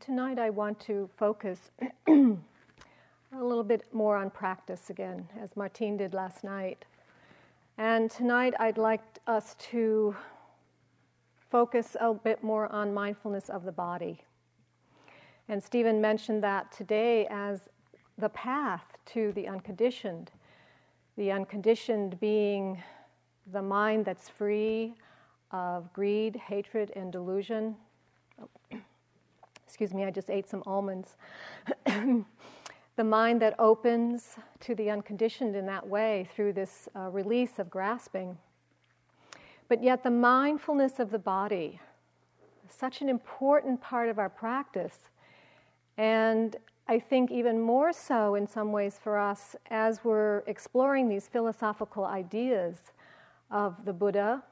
tonight I want to focus a little bit more on practice again, as Martine did last night. And tonight I'd like us to focus a bit more on mindfulness of the body. And Stephen mentioned that today as the path to the unconditioned. The unconditioned being the mind that's free of greed, hatred, and delusion. Oh, Excuse me, I just ate some almonds. the mind that opens to the unconditioned in that way through this uh, release of grasping. But yet, the mindfulness of the body, such an important part of our practice. And I think even more so in some ways for us as we're exploring these philosophical ideas of the Buddha.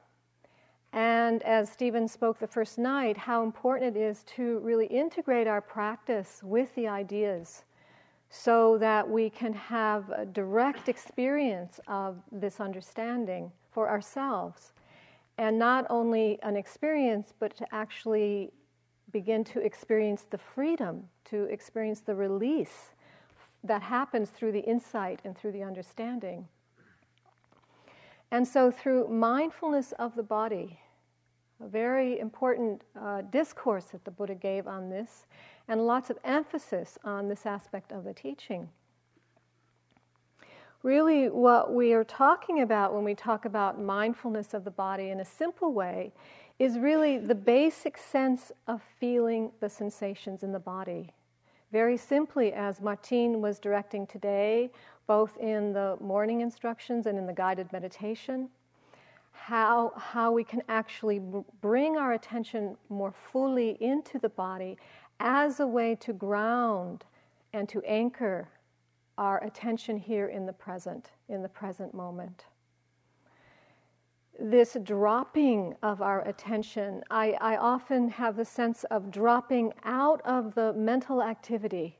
And as Stephen spoke the first night, how important it is to really integrate our practice with the ideas so that we can have a direct experience of this understanding for ourselves. And not only an experience, but to actually begin to experience the freedom, to experience the release that happens through the insight and through the understanding. And so, through mindfulness of the body, a very important uh, discourse that the Buddha gave on this, and lots of emphasis on this aspect of the teaching. Really, what we are talking about when we talk about mindfulness of the body in a simple way is really the basic sense of feeling the sensations in the body. Very simply, as Martine was directing today, both in the morning instructions and in the guided meditation, how, how we can actually bring our attention more fully into the body as a way to ground and to anchor our attention here in the present, in the present moment this dropping of our attention, I, I, often have the sense of dropping out of the mental activity.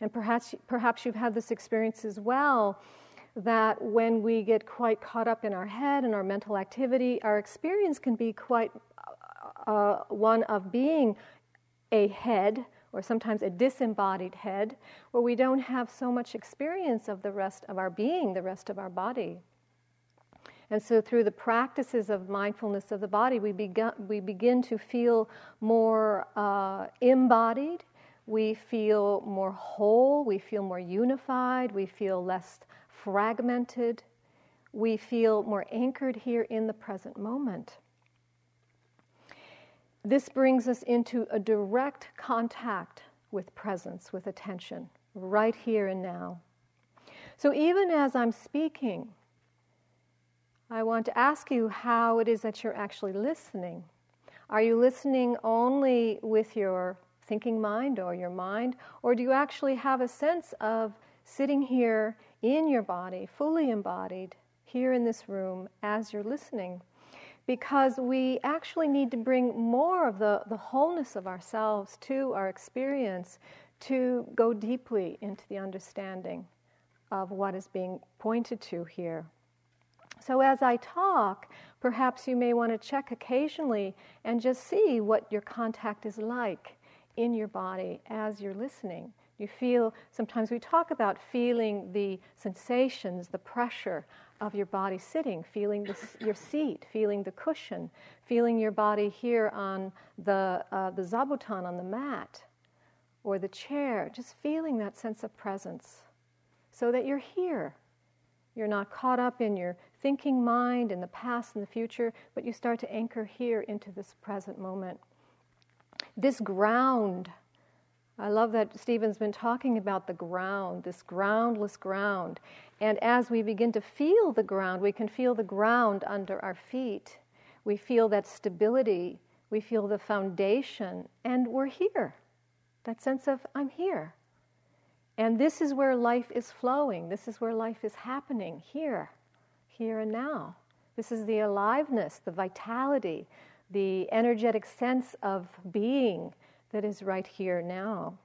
And perhaps, perhaps you've had this experience as well that when we get quite caught up in our head and our mental activity, our experience can be quite uh, one of being a head or sometimes a disembodied head, where we don't have so much experience of the rest of our being, the rest of our body. And so, through the practices of mindfulness of the body, we, begin, we begin to feel more uh, embodied, we feel more whole, we feel more unified, we feel less fragmented, we feel more anchored here in the present moment. This brings us into a direct contact with presence, with attention, right here and now. So, even as I'm speaking, I want to ask you how it is that you're actually listening. Are you listening only with your thinking mind or your mind, or do you actually have a sense of sitting here in your body, fully embodied, here in this room as you're listening? Because we actually need to bring more of the, the wholeness of ourselves to our experience to go deeply into the understanding of what is being pointed to here. So, as I talk, perhaps you may want to check occasionally and just see what your contact is like in your body as you're listening. You feel, sometimes we talk about feeling the sensations, the pressure of your body sitting, feeling the, your seat, feeling the cushion, feeling your body here on the, uh, the zabuton, on the mat, or the chair, just feeling that sense of presence so that you're here. You're not caught up in your thinking mind in the past and the future, but you start to anchor here into this present moment. This ground, I love that Stephen's been talking about the ground, this groundless ground. And as we begin to feel the ground, we can feel the ground under our feet. We feel that stability, we feel the foundation, and we're here. That sense of, I'm here. And this is where life is flowing, this is where life is happening, here here and now. This is the aliveness, the vitality, the energetic sense of being that is right here now.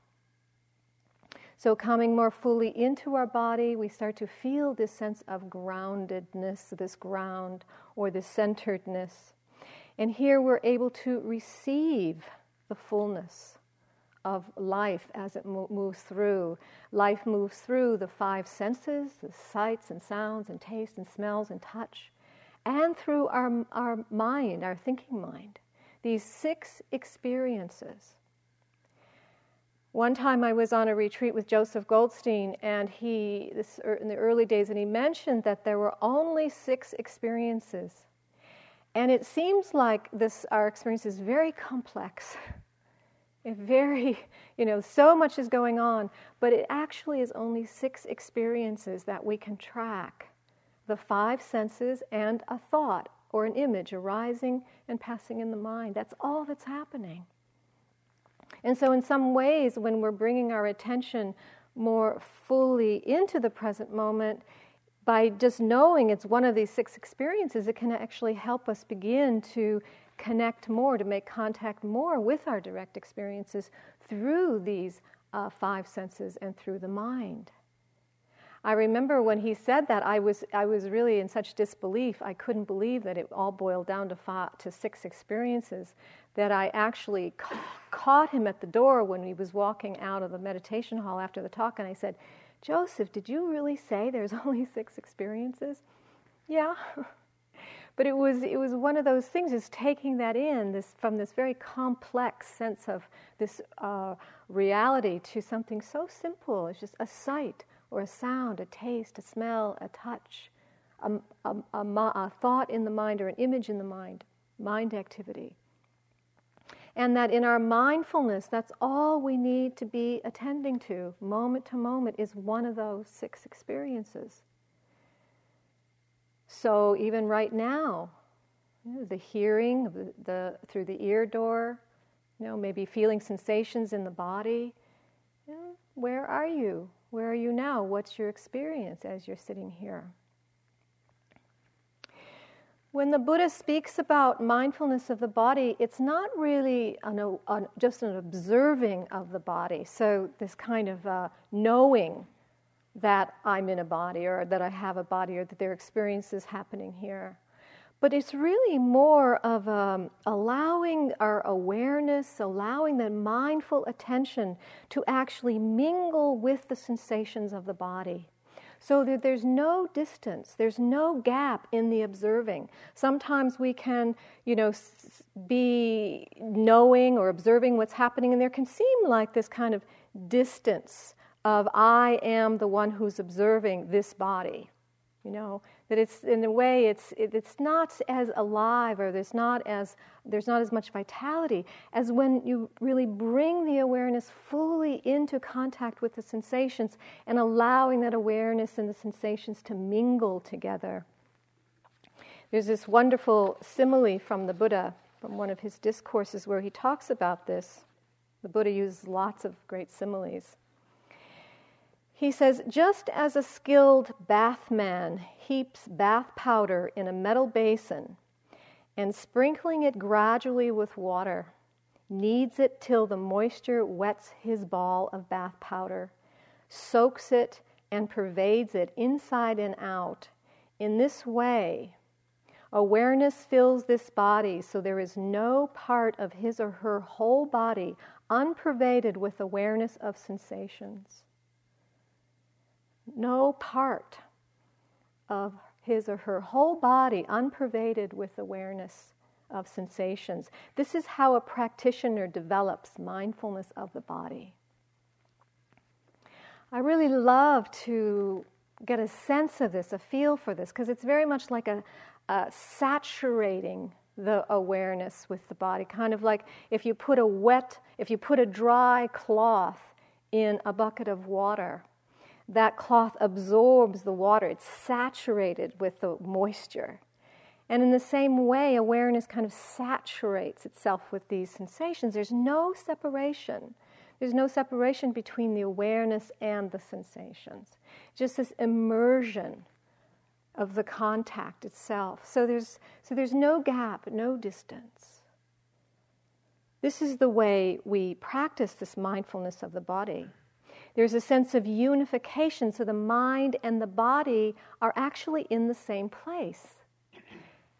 So, coming more fully into our body, we start to feel this sense of groundedness, this ground or this centeredness. And here we're able to receive the fullness of life as it mo- moves through. Life moves through the five senses, the sights and sounds and tastes and smells and touch, and through our, our mind, our thinking mind. These six experiences. One time I was on a retreat with Joseph Goldstein, and he, this, er, in the early days, and he mentioned that there were only six experiences. And it seems like this, our experience is very complex. It very, you know, so much is going on, but it actually is only six experiences that we can track the five senses and a thought or an image arising and passing in the mind. That's all that's happening. And so, in some ways, when we're bringing our attention more fully into the present moment, by just knowing it's one of these six experiences, it can actually help us begin to connect more, to make contact more with our direct experiences through these uh, five senses and through the mind. I remember when he said that, I was, I was really in such disbelief. I couldn't believe that it all boiled down to, five, to six experiences that I actually ca- caught him at the door when he was walking out of the meditation hall after the talk, and I said, Joseph, did you really say there's only six experiences? Yeah. but it was, it was one of those things, is taking that in this, from this very complex sense of this uh, reality to something so simple. It's just a sight or a sound, a taste, a smell, a touch, a, a, a, a thought in the mind or an image in the mind, mind activity. And that in our mindfulness, that's all we need to be attending to, moment to moment, is one of those six experiences. So even right now, the hearing the, the, through the ear door, you know, maybe feeling sensations in the body. You know, where are you? Where are you now? What's your experience as you're sitting here? When the Buddha speaks about mindfulness of the body, it's not really an, an, just an observing of the body. So, this kind of uh, knowing that I'm in a body or that I have a body or that there are experiences happening here. But it's really more of um, allowing our awareness, allowing that mindful attention to actually mingle with the sensations of the body. So that there's no distance, there's no gap in the observing. Sometimes we can, you know, be knowing or observing what's happening, and there can seem like this kind of distance of I am the one who's observing this body. You know, that it's in a way it's it, it's not as alive or there's not as there's not as much vitality as when you really bring the awareness fully into contact with the sensations and allowing that awareness and the sensations to mingle together. There's this wonderful simile from the buddha from one of his discourses where he talks about this. The buddha uses lots of great similes he says, just as a skilled bathman heaps bath powder in a metal basin and sprinkling it gradually with water, kneads it till the moisture wets his ball of bath powder, soaks it and pervades it inside and out. In this way, awareness fills this body so there is no part of his or her whole body unpervaded with awareness of sensations no part of his or her whole body unpervaded with awareness of sensations. This is how a practitioner develops mindfulness of the body. I really love to get a sense of this, a feel for this, because it's very much like a, a, saturating the awareness with the body, kind of like if you put a wet, if you put a dry cloth in a bucket of water that cloth absorbs the water, it's saturated with the moisture. And in the same way, awareness kind of saturates itself with these sensations. There's no separation. There's no separation between the awareness and the sensations. Just this immersion of the contact itself. So there's, so there's no gap, no distance. This is the way we practice this mindfulness of the body. There's a sense of unification, so the mind and the body are actually in the same place.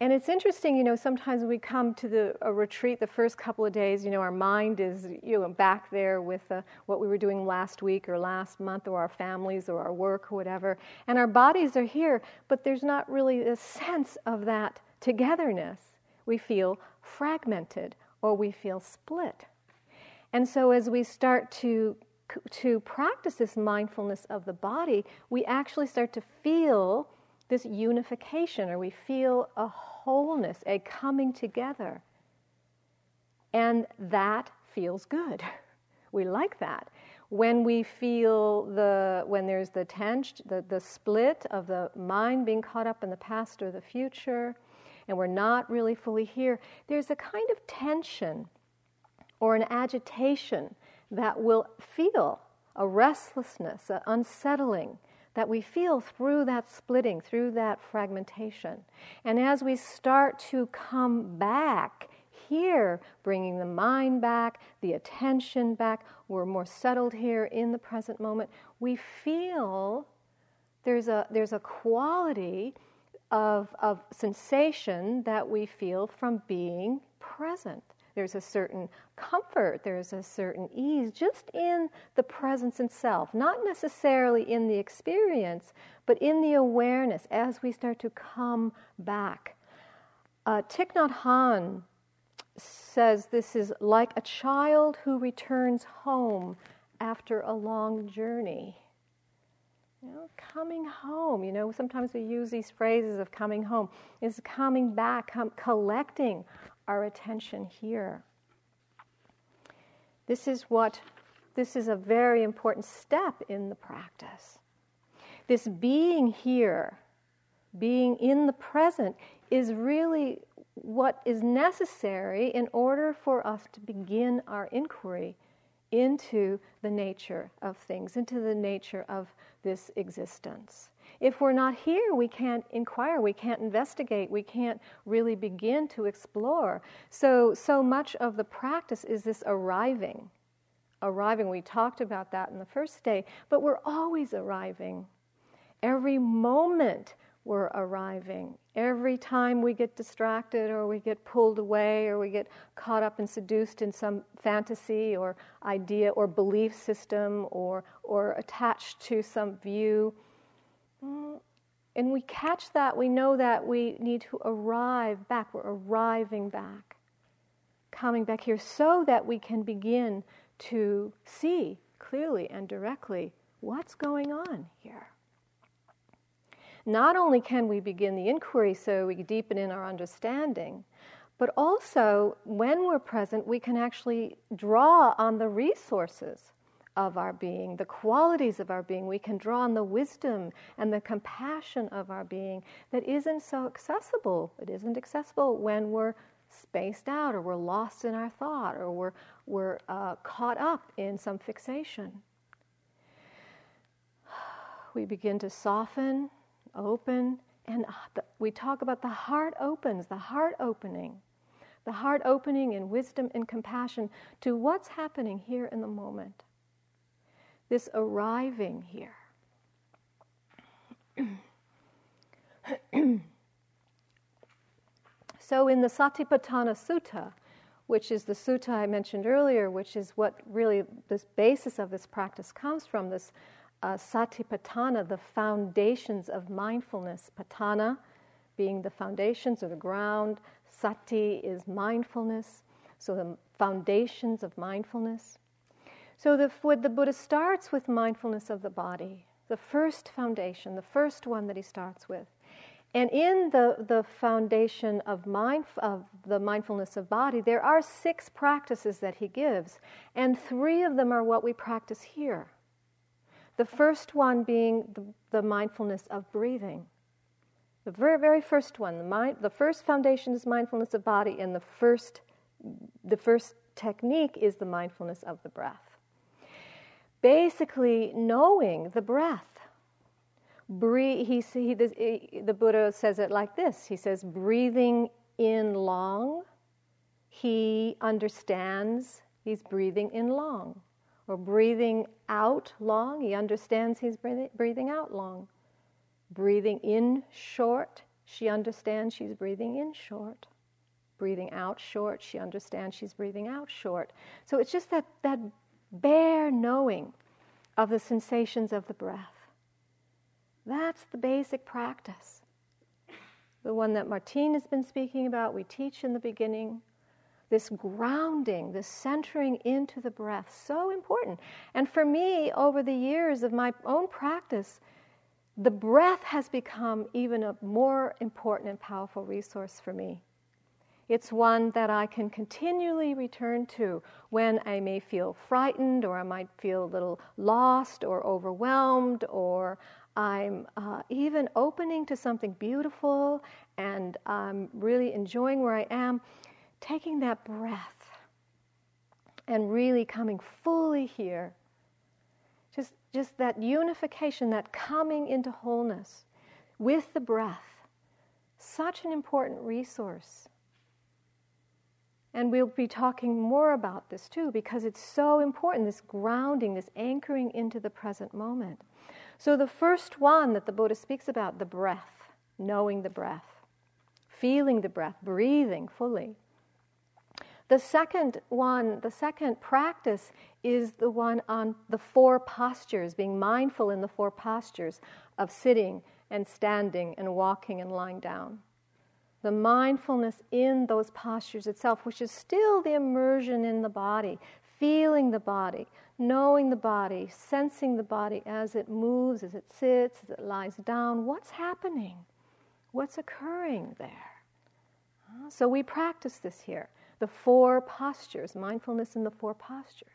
And it's interesting, you know, sometimes we come to the a retreat the first couple of days, you know, our mind is, you know, back there with uh, what we were doing last week or last month or our families or our work or whatever. And our bodies are here, but there's not really a sense of that togetherness. We feel fragmented or we feel split. And so as we start to to practice this mindfulness of the body, we actually start to feel this unification or we feel a wholeness, a coming together. And that feels good. We like that. When we feel the, when there's the tension, the, the split of the mind being caught up in the past or the future, and we're not really fully here, there's a kind of tension or an agitation that will feel a restlessness, an unsettling that we feel through that splitting, through that fragmentation. And as we start to come back here, bringing the mind back, the attention back, we're more settled here in the present moment, we feel there's a, there's a quality of, of sensation that we feel from being present. There's a certain comfort, there's a certain ease just in the presence itself, not necessarily in the experience, but in the awareness as we start to come back. Uh, Thich Nhat Hanh says this is like a child who returns home after a long journey. You know, coming home, you know, sometimes we use these phrases of coming home, is coming back, com- collecting our attention here. This is what this is a very important step in the practice. This being here, being in the present, is really what is necessary in order for us to begin our inquiry into the nature of things, into the nature of this existence. If we're not here, we can't inquire, we can't investigate, we can't really begin to explore. So, so much of the practice is this arriving. Arriving, we talked about that in the first day, but we're always arriving. Every moment we're arriving. Every time we get distracted or we get pulled away or we get caught up and seduced in some fantasy or idea or belief system or, or attached to some view, and we catch that, we know that we need to arrive back. We're arriving back, coming back here so that we can begin to see clearly and directly what's going on here. Not only can we begin the inquiry so we deepen in our understanding, but also when we're present, we can actually draw on the resources of our being, the qualities of our being. We can draw on the wisdom and the compassion of our being that isn't so accessible. It isn't accessible when we're spaced out or we're lost in our thought or we're, we're uh, caught up in some fixation. We begin to soften, open, and uh, we talk about the heart opens, the heart opening. The heart opening in wisdom and compassion to what's happening here in the moment this arriving here. so, in the Satipatthana Sutta, which is the sutta I mentioned earlier, which is what really this basis of this practice comes from, this uh, Satipatthana, the foundations of mindfulness. Patthana being the foundations or the ground, Sati is mindfulness, so the foundations of mindfulness. So the, the Buddha starts with mindfulness of the body, the first foundation, the first one that he starts with. And in the, the foundation of, mind, of the mindfulness of body, there are six practices that he gives, and three of them are what we practice here. The first one being the, the mindfulness of breathing. The very, very first one, the, mind, the first foundation is mindfulness of body, and the first, the first technique is the mindfulness of the breath basically knowing the breath. He, he, the, the Buddha says it like this He says, breathing in long, he understands he's breathing in long. Or breathing out long, he understands he's breathing, breathing out long. Breathing in short, She understands she's breathing in short. Breathing out short, she understands she's breathing out short. So it's just that, that bare knowing of the sensations of the breath. That's the basic practice. The one that Martine has been speaking about, we teach in the beginning. This grounding, this centering into the breath, so important. And for me, over the years of my own practice, the breath has become even a more important and powerful resource for me. It's one that I can continually return to when I may feel frightened or I might feel a little lost or overwhelmed or I'm uh, even opening to something beautiful and I'm really enjoying where I am. Taking that breath and really coming fully here. Just, just that unification, that coming into wholeness with the breath. Such an important resource and we'll be talking more about this too because it's so important this grounding, this anchoring into the present moment. So, the first one that the Buddha speaks about, the breath, knowing the breath, feeling the breath, breathing fully. The second one, the second practice is the one on the four postures, being mindful in the four postures of sitting and standing and walking and lying down the mindfulness in those postures itself, which is still the immersion in the body, feeling the body, knowing the body, sensing the body as it moves, as it sits, as it lies down. What's happening? What's occurring there? So we practice this here the four postures, mindfulness in the four postures.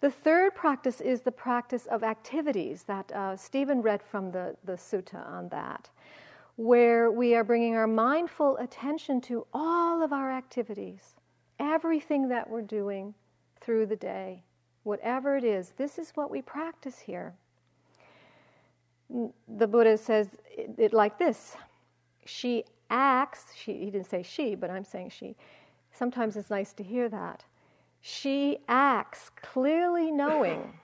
The third practice is the practice of activities that uh, Stephen read from the, the sutta on that where we are bringing our mindful attention to all of our activities, everything that we're doing through the day, whatever it is. This is what we practice here. The Buddha says it, it like this She acts, she, he didn't say she, but I'm saying she. Sometimes it's nice to hear that. She acts clearly knowing,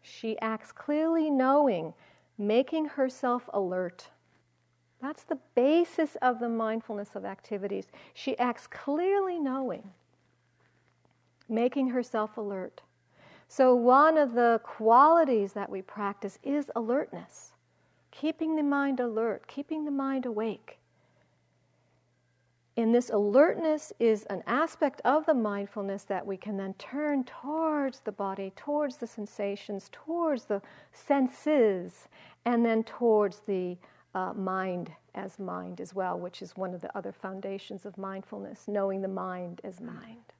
she acts clearly knowing, making herself alert that's the basis of the mindfulness of activities. She acts clearly knowing, making herself alert. So, one of the qualities that we practice is alertness, keeping the mind alert, keeping the mind awake. And this alertness is an aspect of the mindfulness that we can then turn towards the body, towards the sensations, towards the senses, and then towards the uh, mind as mind as well, which is one of the other foundations of mindfulness, knowing the mind as mind.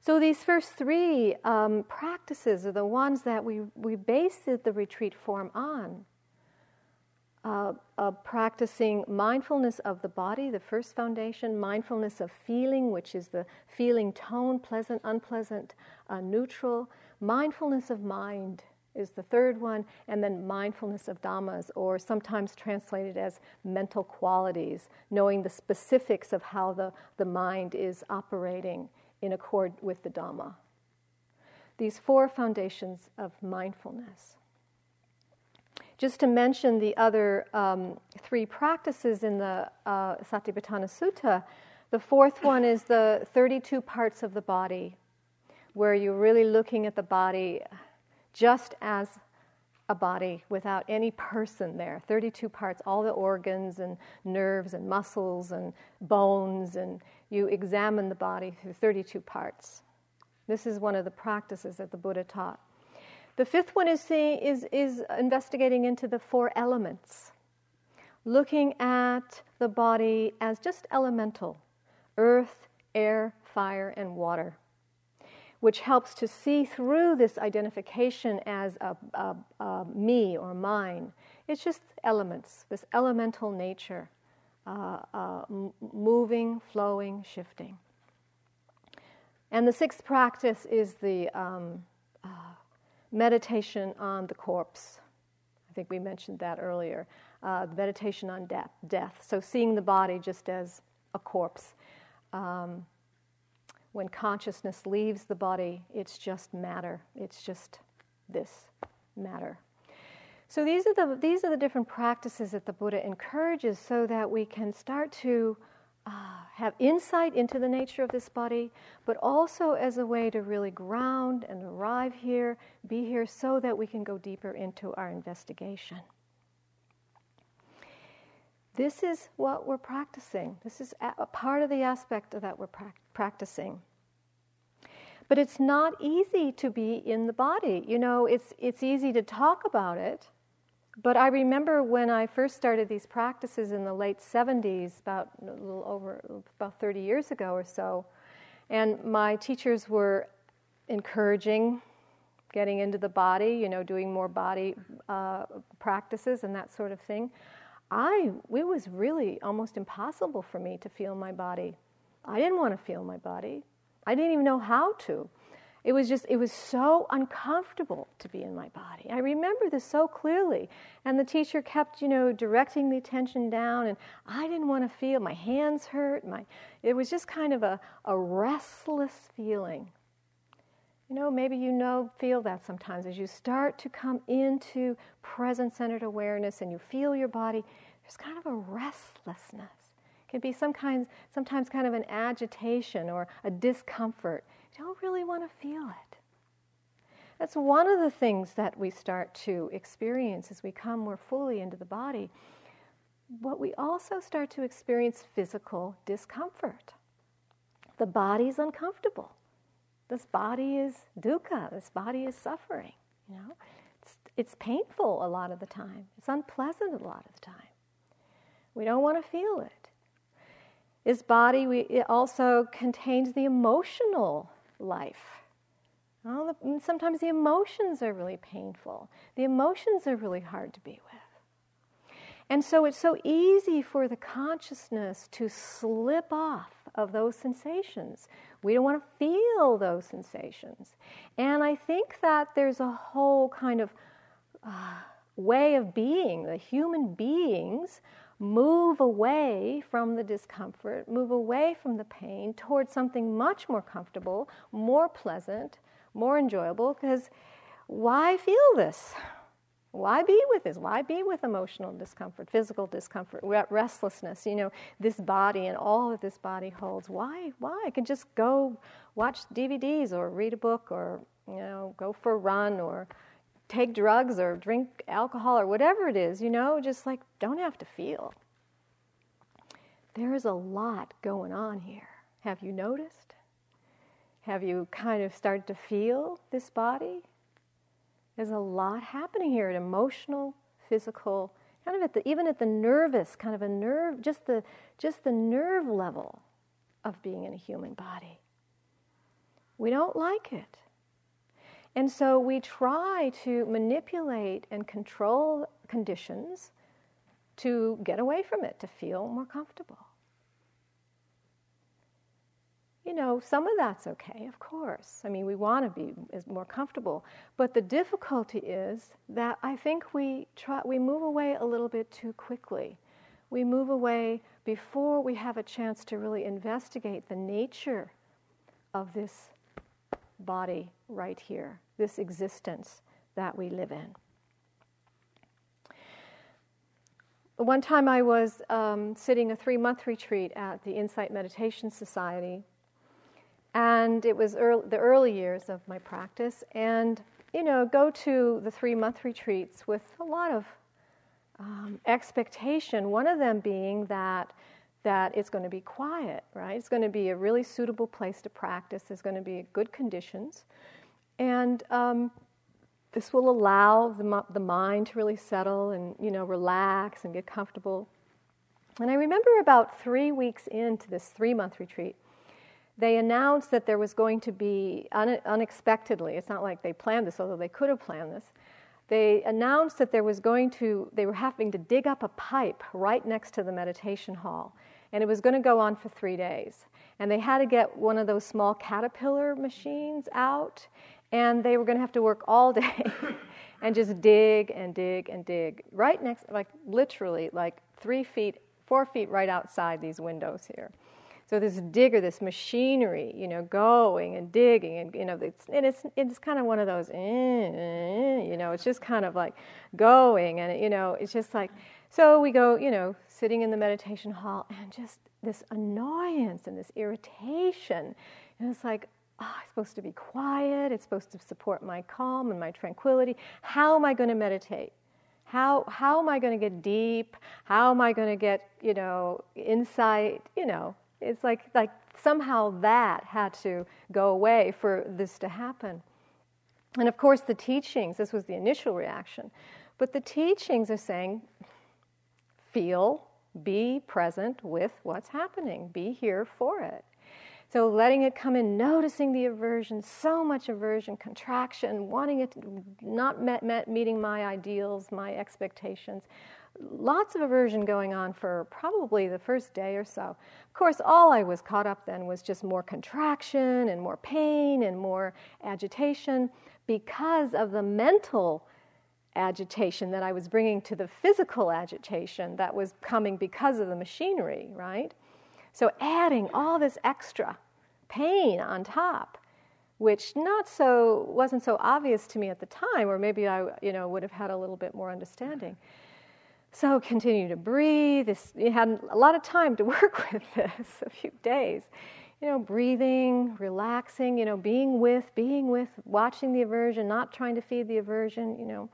So, these first three um, practices are the ones that we, we base the retreat form on. Uh, uh, practicing mindfulness of the body, the first foundation, mindfulness of feeling, which is the feeling tone, pleasant, unpleasant, uh, neutral, mindfulness of mind, is the third one, and then mindfulness of dhammas, or sometimes translated as mental qualities, knowing the specifics of how the, the mind is operating in accord with the Dhamma. These four foundations of mindfulness. Just to mention the other um, three practices in the uh, Satipatthana Sutta, the fourth one is the 32 parts of the body, where you're really looking at the body just as a body without any person there 32 parts, all the organs and nerves and muscles and bones, and you examine the body through 32 parts. This is one of the practices that the Buddha taught. The fifth one is, seeing, is, is investigating into the four elements, looking at the body as just elemental earth, air, fire, and water which helps to see through this identification as a, a, a me or mine. It's just elements, this elemental nature, uh, uh, moving, flowing, shifting. And the sixth practice is the um, uh, meditation on the corpse. I think we mentioned that earlier. Uh, meditation on death, death. So seeing the body just as a corpse. Um, when consciousness leaves the body, it's just matter. It's just this matter. So these are the these are the different practices that the Buddha encourages, so that we can start to uh, have insight into the nature of this body, but also as a way to really ground and arrive here, be here, so that we can go deeper into our investigation. This is what we're practicing. This is a part of the aspect of that we're pra- practicing. But it's not easy to be in the body. You know, it's, it's easy to talk about it, but I remember when I first started these practices in the late 70s, about a little over about 30 years ago or so, and my teachers were encouraging getting into the body, you know, doing more body uh, practices and that sort of thing. I it was really almost impossible for me to feel my body. I didn't want to feel my body. I didn't even know how to it was just, it was so uncomfortable to be in my body. I remember this so clearly. And the teacher kept, you know, directing the attention down, and I didn't want to feel, my hands hurt. My, it was just kind of a, a restless feeling. You know, maybe you know, feel that sometimes as you start to come into present centered awareness and you feel your body, there's kind of a restlessness. Can be some kind, sometimes kind of an agitation or a discomfort You don't really want to feel it. That's one of the things that we start to experience as we come more fully into the body. But we also start to experience physical discomfort. The body's uncomfortable. This body is dukkha. This body is suffering. You know, it's, it's painful a lot of the time. It's unpleasant a lot of the time. We don't want to feel it. This body we, it also contains the emotional life. The, sometimes the emotions are really painful. The emotions are really hard to be with. And so it's so easy for the consciousness to slip off of those sensations. We don't want to feel those sensations. And I think that there's a whole kind of uh, way of being. The human beings move away from the discomfort, move away from the pain towards something much more comfortable, more pleasant, more enjoyable, because why feel this? Why be with this? Why be with emotional discomfort, physical discomfort, restlessness? You know, this body and all that this body holds. Why? Why? I can just go watch DVDs or read a book or, you know, go for a run or take drugs or drink alcohol or whatever it is, you know, just like don't have to feel. There is a lot going on here. Have you noticed? Have you kind of started to feel this body? There's a lot happening here at emotional, physical, kind of at the even at the nervous, kind of a nerve, just the just the nerve level of being in a human body. We don't like it. And so we try to manipulate and control conditions to get away from it, to feel more comfortable. You know, some of that's okay, of course. I mean, we want to be more comfortable. But the difficulty is that I think we, try, we move away a little bit too quickly. We move away before we have a chance to really investigate the nature of this body right here this existence that we live in. One time I was um, sitting a three month retreat at the Insight Meditation Society, and it was early, the early years of my practice. And, you know, go to the three month retreats with a lot of um, expectation, one of them being that that it's going to be quiet, right? It's going to be a really suitable place to practice. There's going to be good conditions. And um, this will allow the, the mind to really settle and, you know, relax and get comfortable. And I remember about three weeks into this three month retreat, they announced that there was going to be, un- unexpectedly, it's not like they planned this, although they could have planned this, they announced that there was going to, they were having to dig up a pipe right next to the meditation hall. And it was going to go on for three days. And they had to get one of those small caterpillar machines out and they were going to have to work all day and just dig and dig and dig right next like literally like three feet four feet right outside these windows here So this digger, this machinery, you know, going and digging, and you know, it's it's it's kind of one of those, eh, you know, it's just kind of like going, and you know, it's just like. So we go, you know, sitting in the meditation hall, and just this annoyance and this irritation, and it's like, Ah, oh, I'm supposed to be quiet. It's supposed to support my calm and my tranquility. How am I going to meditate? How, how am I going to get deep? How am I going to get, you know, insight? You know, it's like, like somehow that had to go away for this to happen. And of course, the teachings, this was the initial reaction, but the teachings are saying, feel, be present with what's happening, be here for it. So letting it come in, noticing the aversion, so much aversion, contraction, wanting it, not met, met, meeting my ideals, my expectations. Lots of aversion going on for probably the first day or so. Of course, all I was caught up then was just more contraction and more pain and more agitation because of the mental agitation that I was bringing to the physical agitation that was coming because of the machinery, right? So adding all this extra pain on top, which not so wasn't so obvious to me at the time, or maybe I you know would have had a little bit more understanding. So continue to breathe. This, you had a lot of time to work with this, a few days. You know, breathing, relaxing, you know, being with, being with, watching the aversion, not trying to feed the aversion, you know.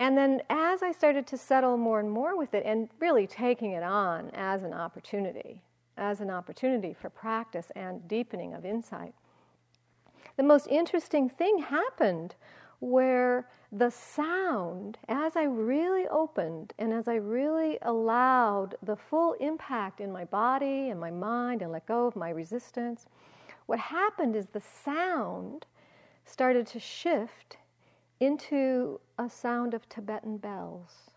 And then as I started to settle more and more with it and really taking it on as an opportunity, as an opportunity for practice and deepening of insight. The most interesting thing happened where the sound, as I really opened and as I really allowed the full impact in my body and my mind and let go of my resistance, what happened is the sound started to shift into a sound of Tibetan bells.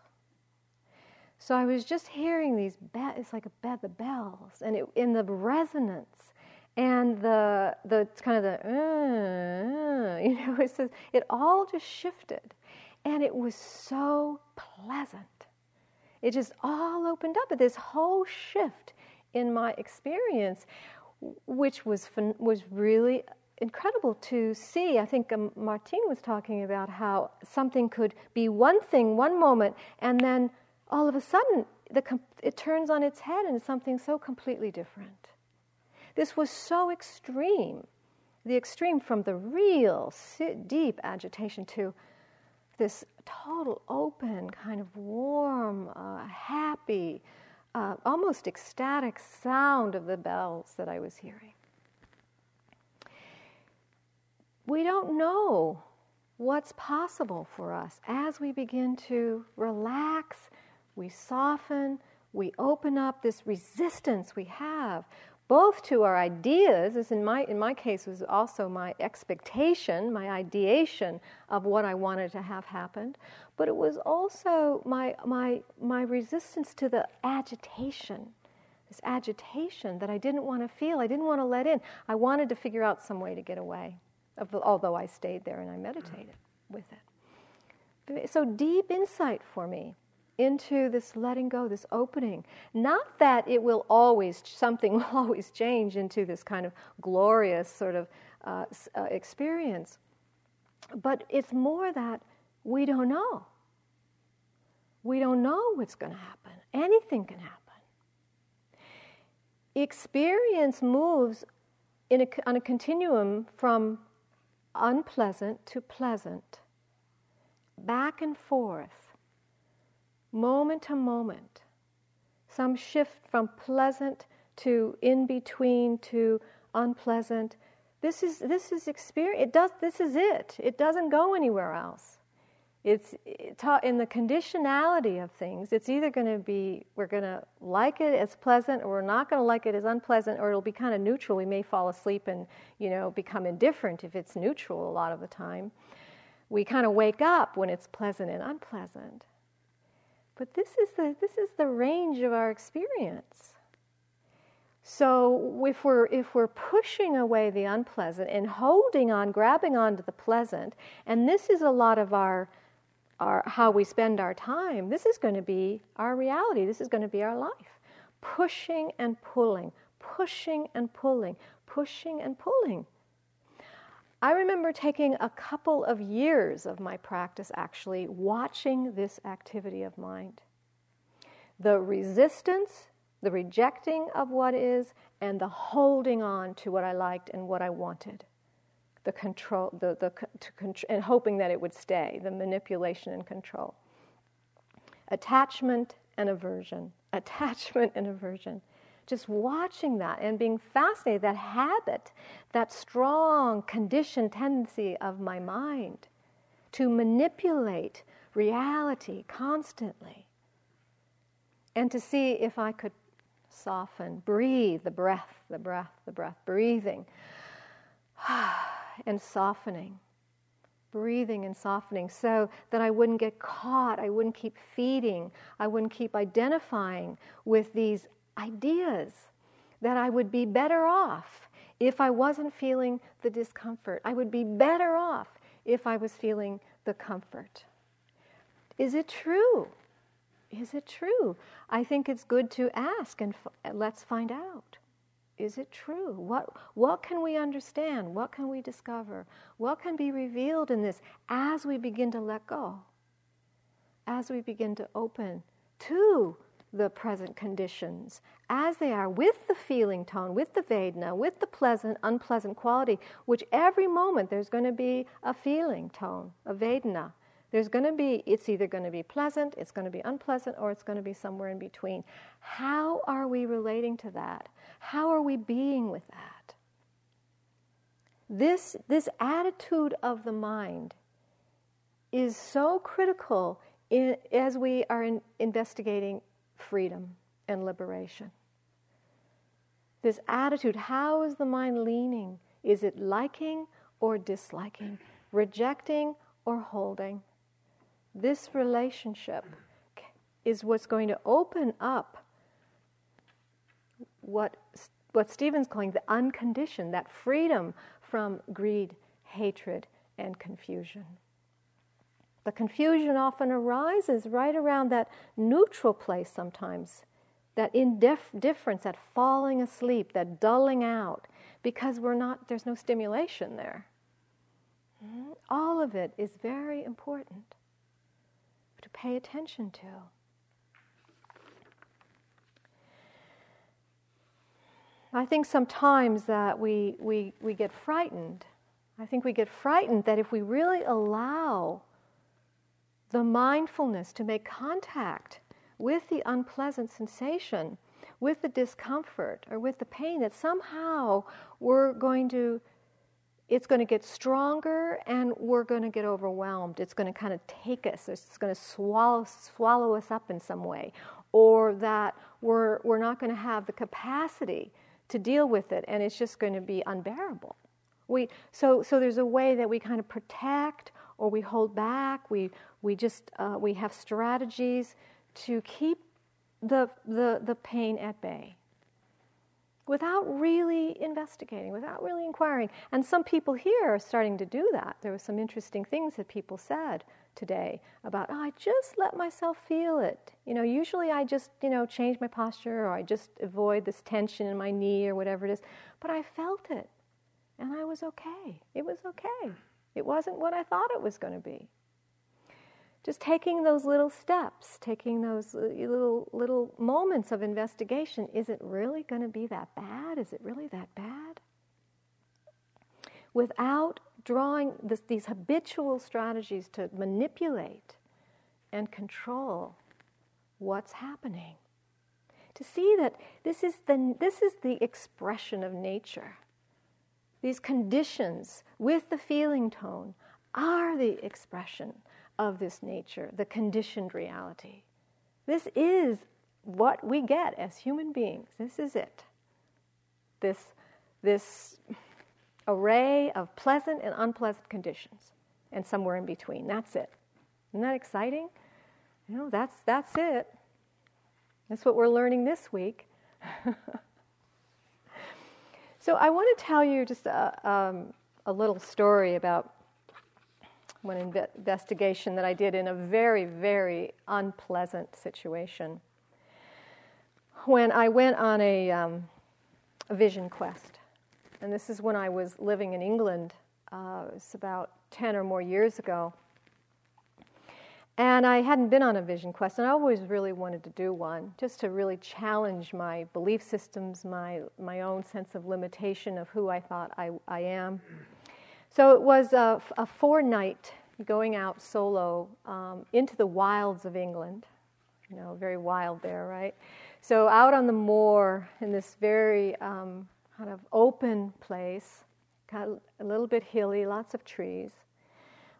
So I was just hearing these, be- it's like a be- the bells, and it, in the resonance and the the kind of the uh, you know it says it all just shifted, and it was so pleasant. It just all opened up. With this whole shift in my experience, which was was really incredible to see. I think um, Martine was talking about how something could be one thing one moment, and then all of a sudden the, it turns on its head and something so completely different. This was so extreme, the extreme from the real deep agitation to this total open, kind of warm, uh, happy, uh, almost ecstatic sound of the bells that I was hearing. We don't know what's possible for us as we begin to relax we soften, we open up this resistance we have both to our ideas, as in my, in my case was also my expectation, my ideation of what I wanted to have happened, but it was also my, my, my resistance to the agitation, this agitation that I didn't want to feel, I didn't want to let in. I wanted to figure out some way to get away, although I stayed there and I meditated mm-hmm. with it. So deep insight for me into this letting go, this opening. Not that it will always, something will always change into this kind of glorious sort of uh, uh, experience, but it's more that we don't know. We don't know what's going to happen. Anything can happen. Experience moves in a, on a continuum from unpleasant to pleasant, back and forth moment to moment, some shift from pleasant to in between to unpleasant. This is this is experience. It does. This is it. It doesn't go anywhere else. It's taught in the conditionality of things. It's either going to be we're going to like it as pleasant, or we're not going to like it as unpleasant, or it'll be kind of neutral. We may fall asleep and you know become indifferent if it's neutral a lot of the time. We kind of wake up when it's pleasant and unpleasant. But this is the, this is the range of our experience. So if we're, if we're pushing away the unpleasant and holding on, grabbing onto the pleasant, and this is a lot of our, our how we spend our time, this is going to be our reality. This is going to be our life. Pushing and pulling, pushing and pulling, pushing and pulling. I remember taking a couple of years of my practice actually watching this activity of mind. The resistance, the rejecting of what is, and the holding on to what I liked and what I wanted. The control, the, the, to, and hoping that it would stay, the manipulation and control. Attachment and aversion, attachment and aversion just watching that and being fascinated, that habit, that strong conditioned tendency of my mind to manipulate reality constantly. And to see if I could soften, breathe the breath, the breath, the breath, breathing and softening. Breathing and softening so that I wouldn't get caught, I wouldn't keep feeding, I wouldn't keep identifying with these ideas that I would be better off if I wasn't feeling the discomfort. I would be better off if I was feeling the comfort. Is it true? Is it true? I think it's good to ask and f- uh, let's find out. Is it true? What, what can we understand? What can we discover? What can be revealed in this as we begin to let go? As we begin to open to the present conditions as they are with the feeling tone, with the Vedana, with the pleasant, unpleasant quality, which every moment there's going to be a feeling tone, a Vedana. There's going to be, it's either going to be pleasant, it's going to be unpleasant, or it's going to be somewhere in between. How are we relating to that? How are we being with that? This, this attitude of the mind is so critical in, as we are in, investigating freedom and liberation. This attitude how is the mind leaning? Is it liking or disliking, rejecting or holding? This relationship is what's going to open up what, what Stephen's calling the unconditioned, that freedom from greed, hatred, and confusion. The confusion often arises right around that neutral place sometimes, that indifference, that falling asleep, that dulling out, because we're not, there's no stimulation there. Mm-hmm. All of it is very important to pay attention to. I think sometimes that we, we, we get frightened. I think we get frightened that if we really allow the mindfulness to make contact with the unpleasant sensation, with the discomfort, or with the pain, that somehow we're going to, it's going to get stronger and we're going to get overwhelmed. It's going to kind of take us, it's going to swallow, swallow us up in some way, or that we're, we're not going to have the capacity to deal with it and it's just going to be unbearable. We, so, so there's a way that we kind of protect or we hold back, we, we just uh, we have strategies to keep the, the, the pain at bay without really investigating, without really inquiring. And some people here are starting to do that. There were some interesting things that people said today about, oh, I just let myself feel it. You know, usually I just, you know, change my posture or I just avoid this tension in my knee or whatever it is. But I felt it and I was okay. It was okay. It wasn't what I thought it was going to be. Just taking those little steps, taking those uh, little little moments of investigation, is it really going to be that bad? Is it really that bad? Without drawing this, these habitual strategies to manipulate and control what's happening. To see that this is the, this is the expression of nature. These conditions with the feeling tone are the expression of this nature, the conditioned reality. This is what we get as human beings. This is it. This, this array of pleasant and unpleasant conditions, and somewhere in between. That's it. Isn't that exciting? You know, that's, that's it. That's what we're learning this week. so, I want to tell you just a, um, a little story about one investigation that I did in a very, very unpleasant situation. When I went on a, um, a vision quest. And this is when I was living in England. Uh, it's about 10 or more years ago. And I hadn't been on a vision quest, and I always really wanted to do one, just to really challenge my belief systems, my, my own sense of limitation of who I thought I, I am. So it was a, a four night going out solo um, into the wilds of England. You know, very wild there, right? So out on the moor in this very um, kind of open place, got a little bit hilly, lots of trees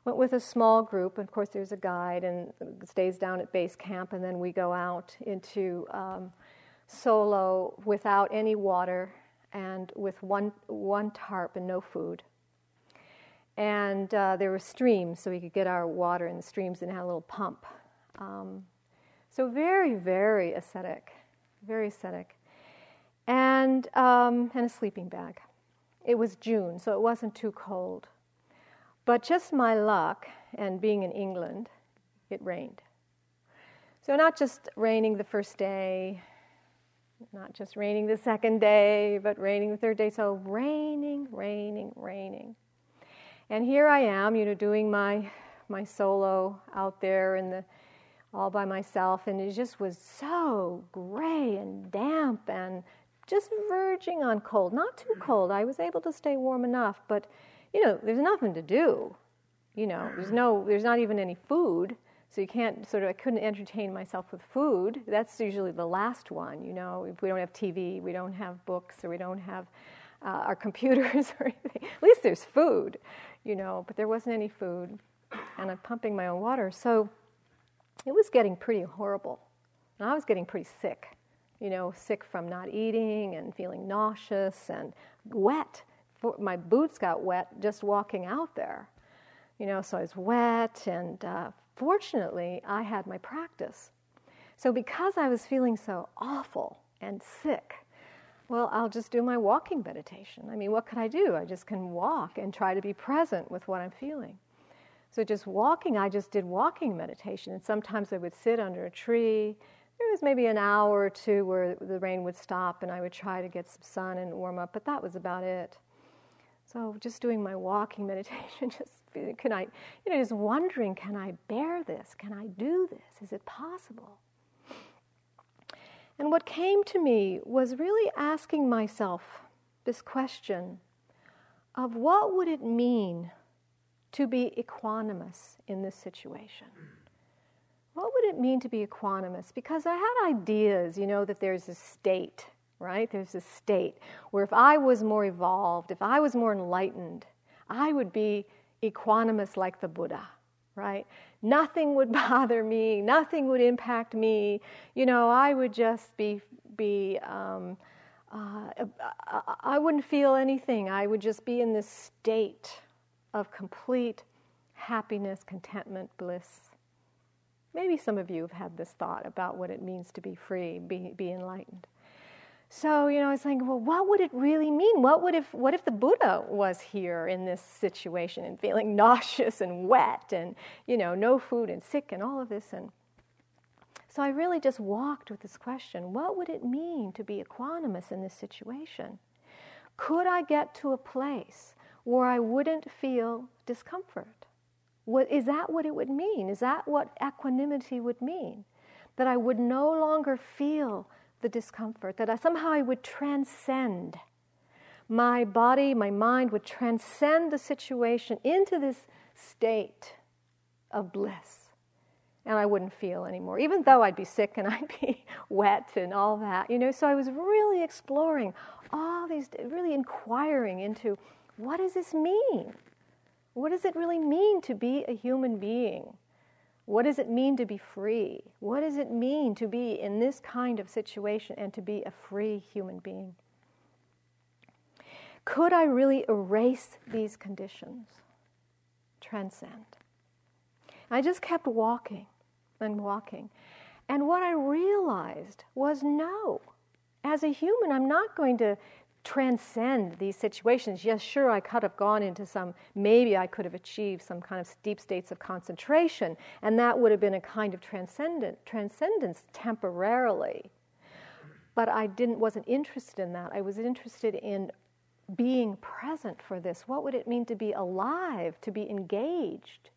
went with a small group. Of course, there's a guide and stays down at base camp, and then we go out into um, solo without any water and with one one tarp and no food. And uh, there were streams, so we could get our water in the streams and had a little pump. Um, so very, very ascetic, very ascetic, and um, and a sleeping bag. It was June, so it wasn't too cold. But just my luck, and being in England, it rained. So, not just raining the first day, not just raining the second day, but raining the third day. So, raining, raining, raining. And here I am, you know, doing my, my solo out there in the, all by myself, and it just was so gray and damp and just verging on cold. Not too cold. I was able to stay warm enough, but you know, there's nothing to do. You know, there's no, there's not even any food, so you can't sort of. I couldn't entertain myself with food. That's usually the last one. You know, if we don't have TV, we don't have books, or we don't have uh, our computers or anything. At least there's food, you know. But there wasn't any food, and I'm pumping my own water, so it was getting pretty horrible, and I was getting pretty sick. You know, sick from not eating and feeling nauseous and wet my boots got wet just walking out there. You know, so I was wet, and uh, fortunately, I had my practice. So because I was feeling so awful and sick, well, I'll just do my walking meditation. I mean, what could I do? I just can walk and try to be present with what I'm feeling. So just walking, I just did walking meditation, and sometimes I would sit under a tree. There was maybe an hour or two where the rain would stop, and I would try to get some sun and warm up, but that was about it. So just doing my walking meditation, just can I, you know, just wondering, can I bear this? Can I do this? Is it possible? And what came to me was really asking myself this question of what would it mean to be equanimous in this situation? What would it mean to be equanimous? Because I had ideas, you know, that there's a state right? There's a state where if I was more evolved, if I was more enlightened, I would be equanimous like the Buddha, right? Nothing would bother me, nothing would impact me. You know, I would just be be. Um, uh, I wouldn't feel anything. I would just be in this state of complete happiness, contentment, bliss. Maybe some of you have had this thought about what it means to be free, be, be enlightened. So, you know, I was thinking, well, what would it really mean? What would if what if the Buddha was here in this situation and feeling nauseous and wet and, you know, no food and sick and all of this and so I really just walked with this question, what would it mean to be equanimous in this situation? Could I get to a place where I wouldn't feel discomfort? What, is that what it would mean? Is that what equanimity would mean? That I would no longer feel the discomfort, that I, somehow I would transcend. My body, my mind would transcend the situation into this state of bliss. And I wouldn't feel anymore, even though I'd be sick and I'd be wet and all that, you know. So I was really exploring all these, really inquiring into what does this mean? What does it really mean to be a human being? What does it mean to be free? What does it mean to be in this kind of situation and to be a free human being? Could I really erase these conditions? Transcend. I just kept walking and walking. And what I realized was no. As a human, I'm not going to transcend these situations. Yes, sure, I could have gone into some, maybe I could have achieved some kind of deep states of concentration, and that would have been a kind of transcendent, transcendence temporarily. but I didn't wasn't interested in that. I was interested in being present for this. What would it mean to be alive, to be engaged?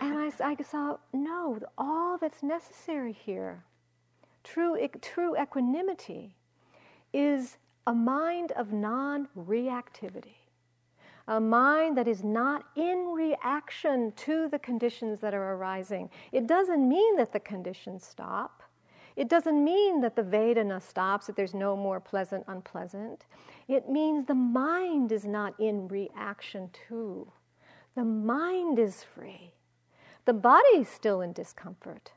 And I, I saw, no, all that's necessary here, true, true equanimity, is a mind of non reactivity, a mind that is not in reaction to the conditions that are arising. It doesn't mean that the conditions stop. It doesn't mean that the Vedana stops, that there's no more pleasant, unpleasant. It means the mind is not in reaction to. The mind is free. The body is still in discomfort.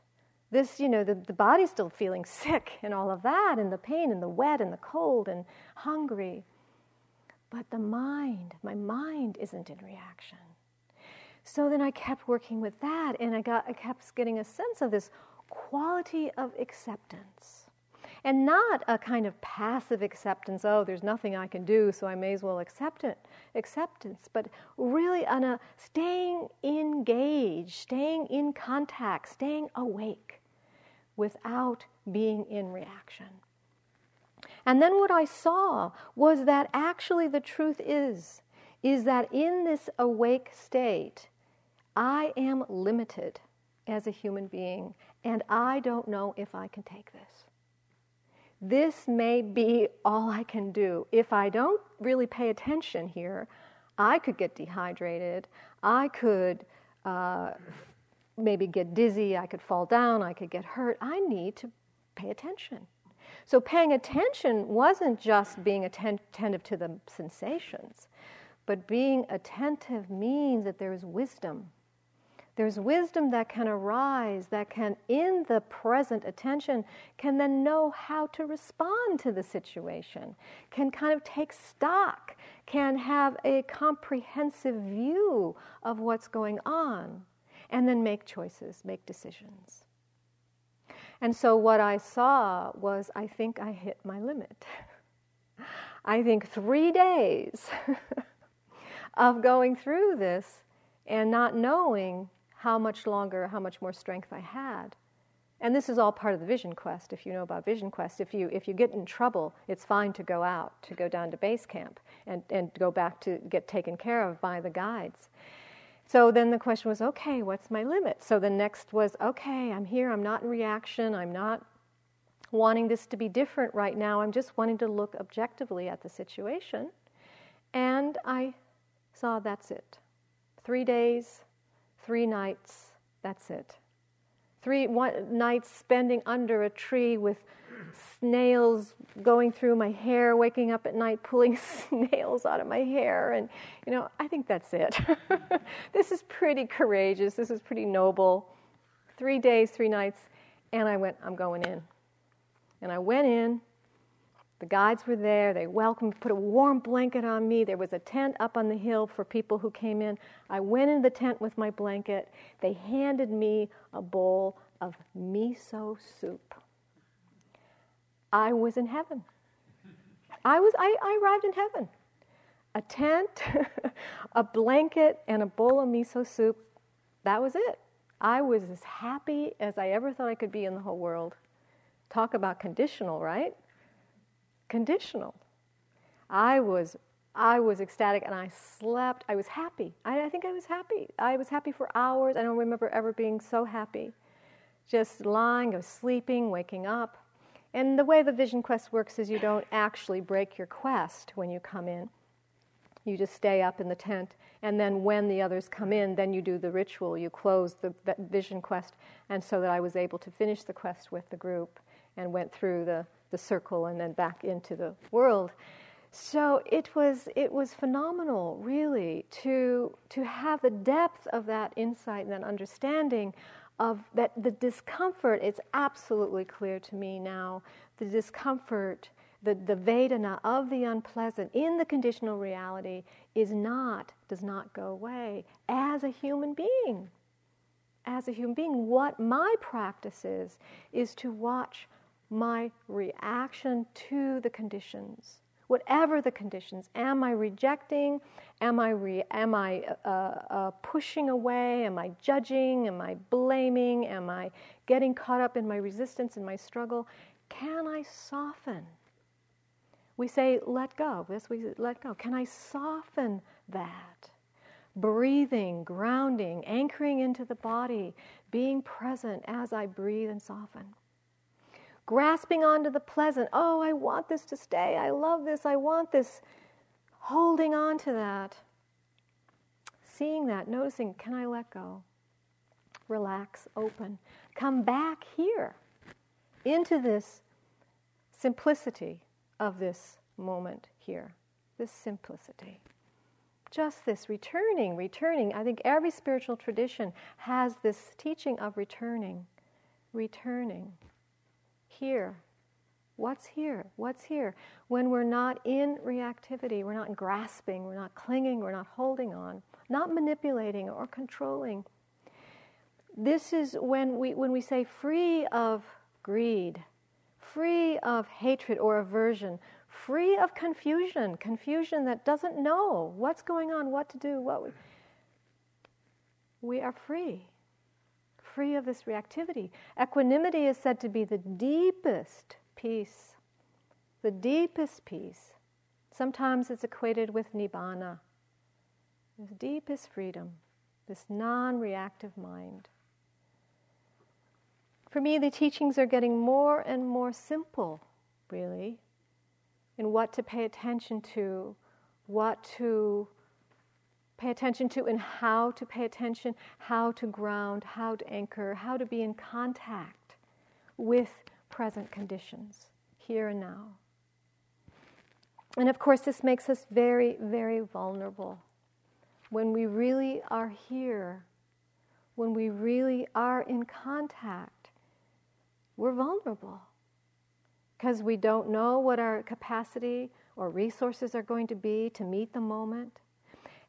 This, you know, the, the body's still feeling sick and all of that, and the pain and the wet and the cold and hungry. But the mind, my mind isn't in reaction. So then I kept working with that, and I got I kept getting a sense of this quality of acceptance. And not a kind of passive acceptance, oh, there's nothing I can do, so I may as well accept it, acceptance, but really on a staying engaged, staying in contact, staying awake without being in reaction. And then what I saw was that actually the truth is, is that in this awake state, I am limited as a human being, and I don't know if I can take this. This may be all I can do. If I don't really pay attention here, I could get dehydrated. I could uh, maybe get dizzy. I could fall down. I could get hurt. I need to pay attention. So, paying attention wasn't just being attentive to the sensations, but being attentive means that there is wisdom there's wisdom that can arise, that can, in the present attention, can then know how to respond to the situation, can kind of take stock, can have a comprehensive view of what's going on, and then make choices, make decisions. And so what I saw was I think I hit my limit. I think three days of going through this and not knowing how much longer, how much more strength I had. And this is all part of the vision quest. If you know about vision quest, if you if you get in trouble, it's fine to go out, to go down to base camp, and and go back to get taken care of by the guides. So then the question was, okay, what's my limit? So the next was, okay, I'm here. I'm not in reaction. I'm not wanting this to be different right now. I'm just wanting to look objectively at the situation, and I saw that's it. Three days, three nights, that's it. Three one, nights spending under a tree with snails going through my hair, waking up at night pulling snails out of my hair. And, you know, I think that's it. this is pretty courageous. This is pretty noble. Three days, three nights. And I went, I'm going in. And I went in, the guides were there. They welcomed, put a warm blanket on me. There was a tent up on the hill for people who came in. I went in the tent with my blanket. They handed me a bowl of miso soup. I was in heaven. I was I, I arrived in heaven. A tent, a blanket, and a bowl of miso soup. That was it. I was as happy as I ever thought I could be in the whole world. Talk about conditional, right? conditional. I was I was ecstatic and I slept. I was happy. I, I, think I was happy. I was happy for hours. I don't remember ever being so happy. Just lying, I was sleeping, waking up. And the way the Vision Quest works is you don't actually break your quest when you come in. You just stay up in the tent. And then when the others come in, then you do the ritual. You close the Vision Quest. And so that I was able to finish the quest with the group and went through the the circle and then back into the world. So it was it was phenomenal, really, to to have the depth of that insight and that understanding of that the discomfort. It's absolutely clear to me now. The discomfort, the the Vedana of the unpleasant in the conditional reality is not does not go away as a human being. As a human being, what my practice is is to watch my reaction to the conditions. Whatever the conditions, am I rejecting? Am I, re- am I uh, uh, pushing away? Am I judging? Am I blaming? Am I getting caught up in my resistance and my struggle? Can I soften? We say, let go. This we let go. Can I soften that? Breathing, grounding, anchoring into the body, being present as I breathe and soften. Grasping onto the pleasant. Oh, I want this to stay. I love this. I want this. Holding on to that. Seeing that, noticing, can I let go? Relax, open. Come back here into this simplicity of this moment here. This simplicity. Just this returning, returning. I think every spiritual tradition has this teaching of returning, returning. Here. What's here? What's here? When we're not in reactivity, we're not grasping, we're not clinging, we're not holding on, not manipulating or controlling. This is when we, when we say free of greed, free of hatred or aversion, free of confusion, confusion that doesn't know what's going on, what to do, what we, we are free, free of this reactivity. Equanimity is said to be the deepest peace, the deepest peace. Sometimes it's equated with nibbana, this deepest freedom, this non reactive mind. For me, the teachings are getting more and more simple, really, in what to pay attention to, what to pay attention to, and how to pay attention, how to ground, how to anchor, how to be in contact with present conditions, here and now. And of course, this makes us very, very vulnerable. When we really are here, when we really are in contact we're vulnerable because we don't know what our capacity or resources are going to be to meet the moment.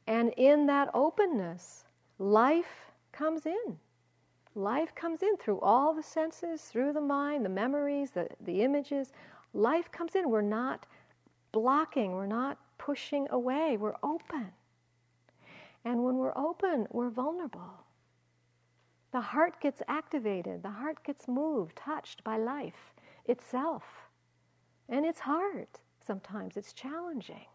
And in that openness, life comes in. Life comes in through all the senses, through the mind, the memories, the, the images. Life comes in. We're not blocking, we're not pushing away, we're open. And when we're open, we're vulnerable. The heart gets activated, the heart gets moved, touched by life itself. And it's hard sometimes, it's challenging.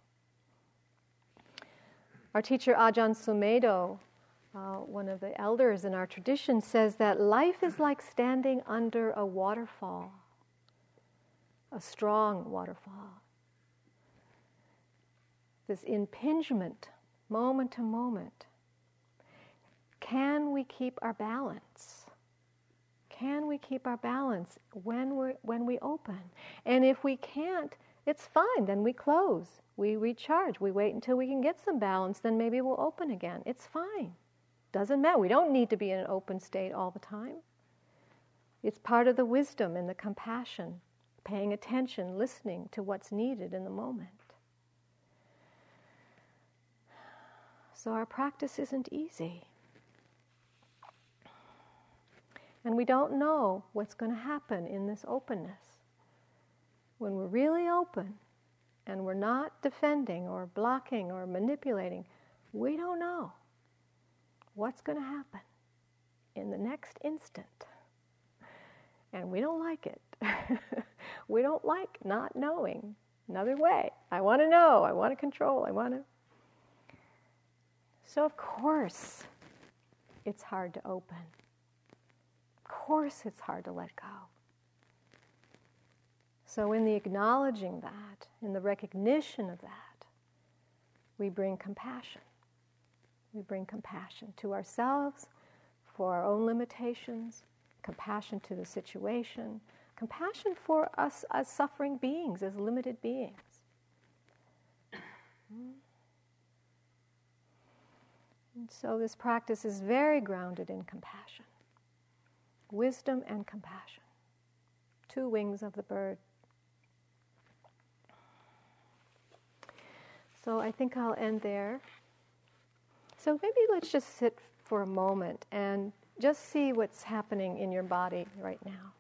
Our teacher Ajahn Sumedho, uh, one of the elders in our tradition, says that life is like standing under a waterfall, a strong waterfall. This impingement, moment to moment can we keep our balance? Can we keep our balance when, we when we open? And if we can't, it's fine. Then we close. We recharge. We wait until we can get some balance. Then maybe we'll open again. It's fine. Doesn't matter. We don't need to be in an open state all the time. It's part of the wisdom and the compassion, paying attention, listening to what's needed in the moment. So our practice isn't easy. And we don't know what's going to happen in this openness. When we're really open and we're not defending or blocking or manipulating, we don't know what's going to happen in the next instant. And we don't like it. we don't like not knowing. Another way. I want to know. I want to control. I want to. So, of course, it's hard to open Of course it's hard to let go. So, in the acknowledging that, in the recognition of that, we bring compassion. We bring compassion to ourselves for our own limitations, compassion to the situation, compassion for us as suffering beings, as limited beings. And so, this practice is very grounded in compassion wisdom and compassion. Two wings of the bird. So I think I'll end there. So maybe let's just sit for a moment and just see what's happening in your body right now.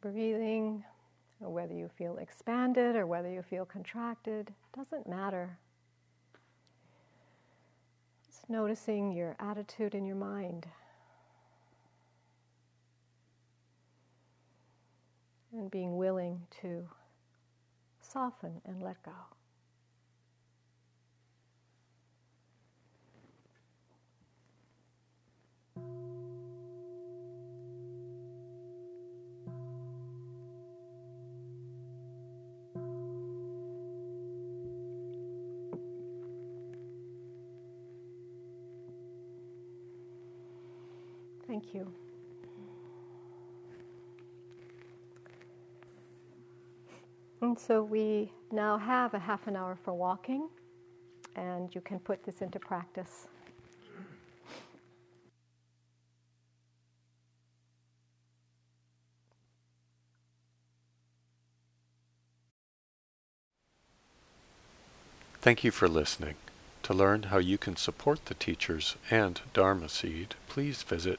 Breathing, or whether you feel expanded or whether you feel contracted, doesn't matter. Just noticing your attitude in your mind. And being willing to soften and let go. Thank you. And so we now have a half an hour for walking, and you can put this into practice. Thank you for listening. To learn how you can support the teachers and Dharma Seed, please visit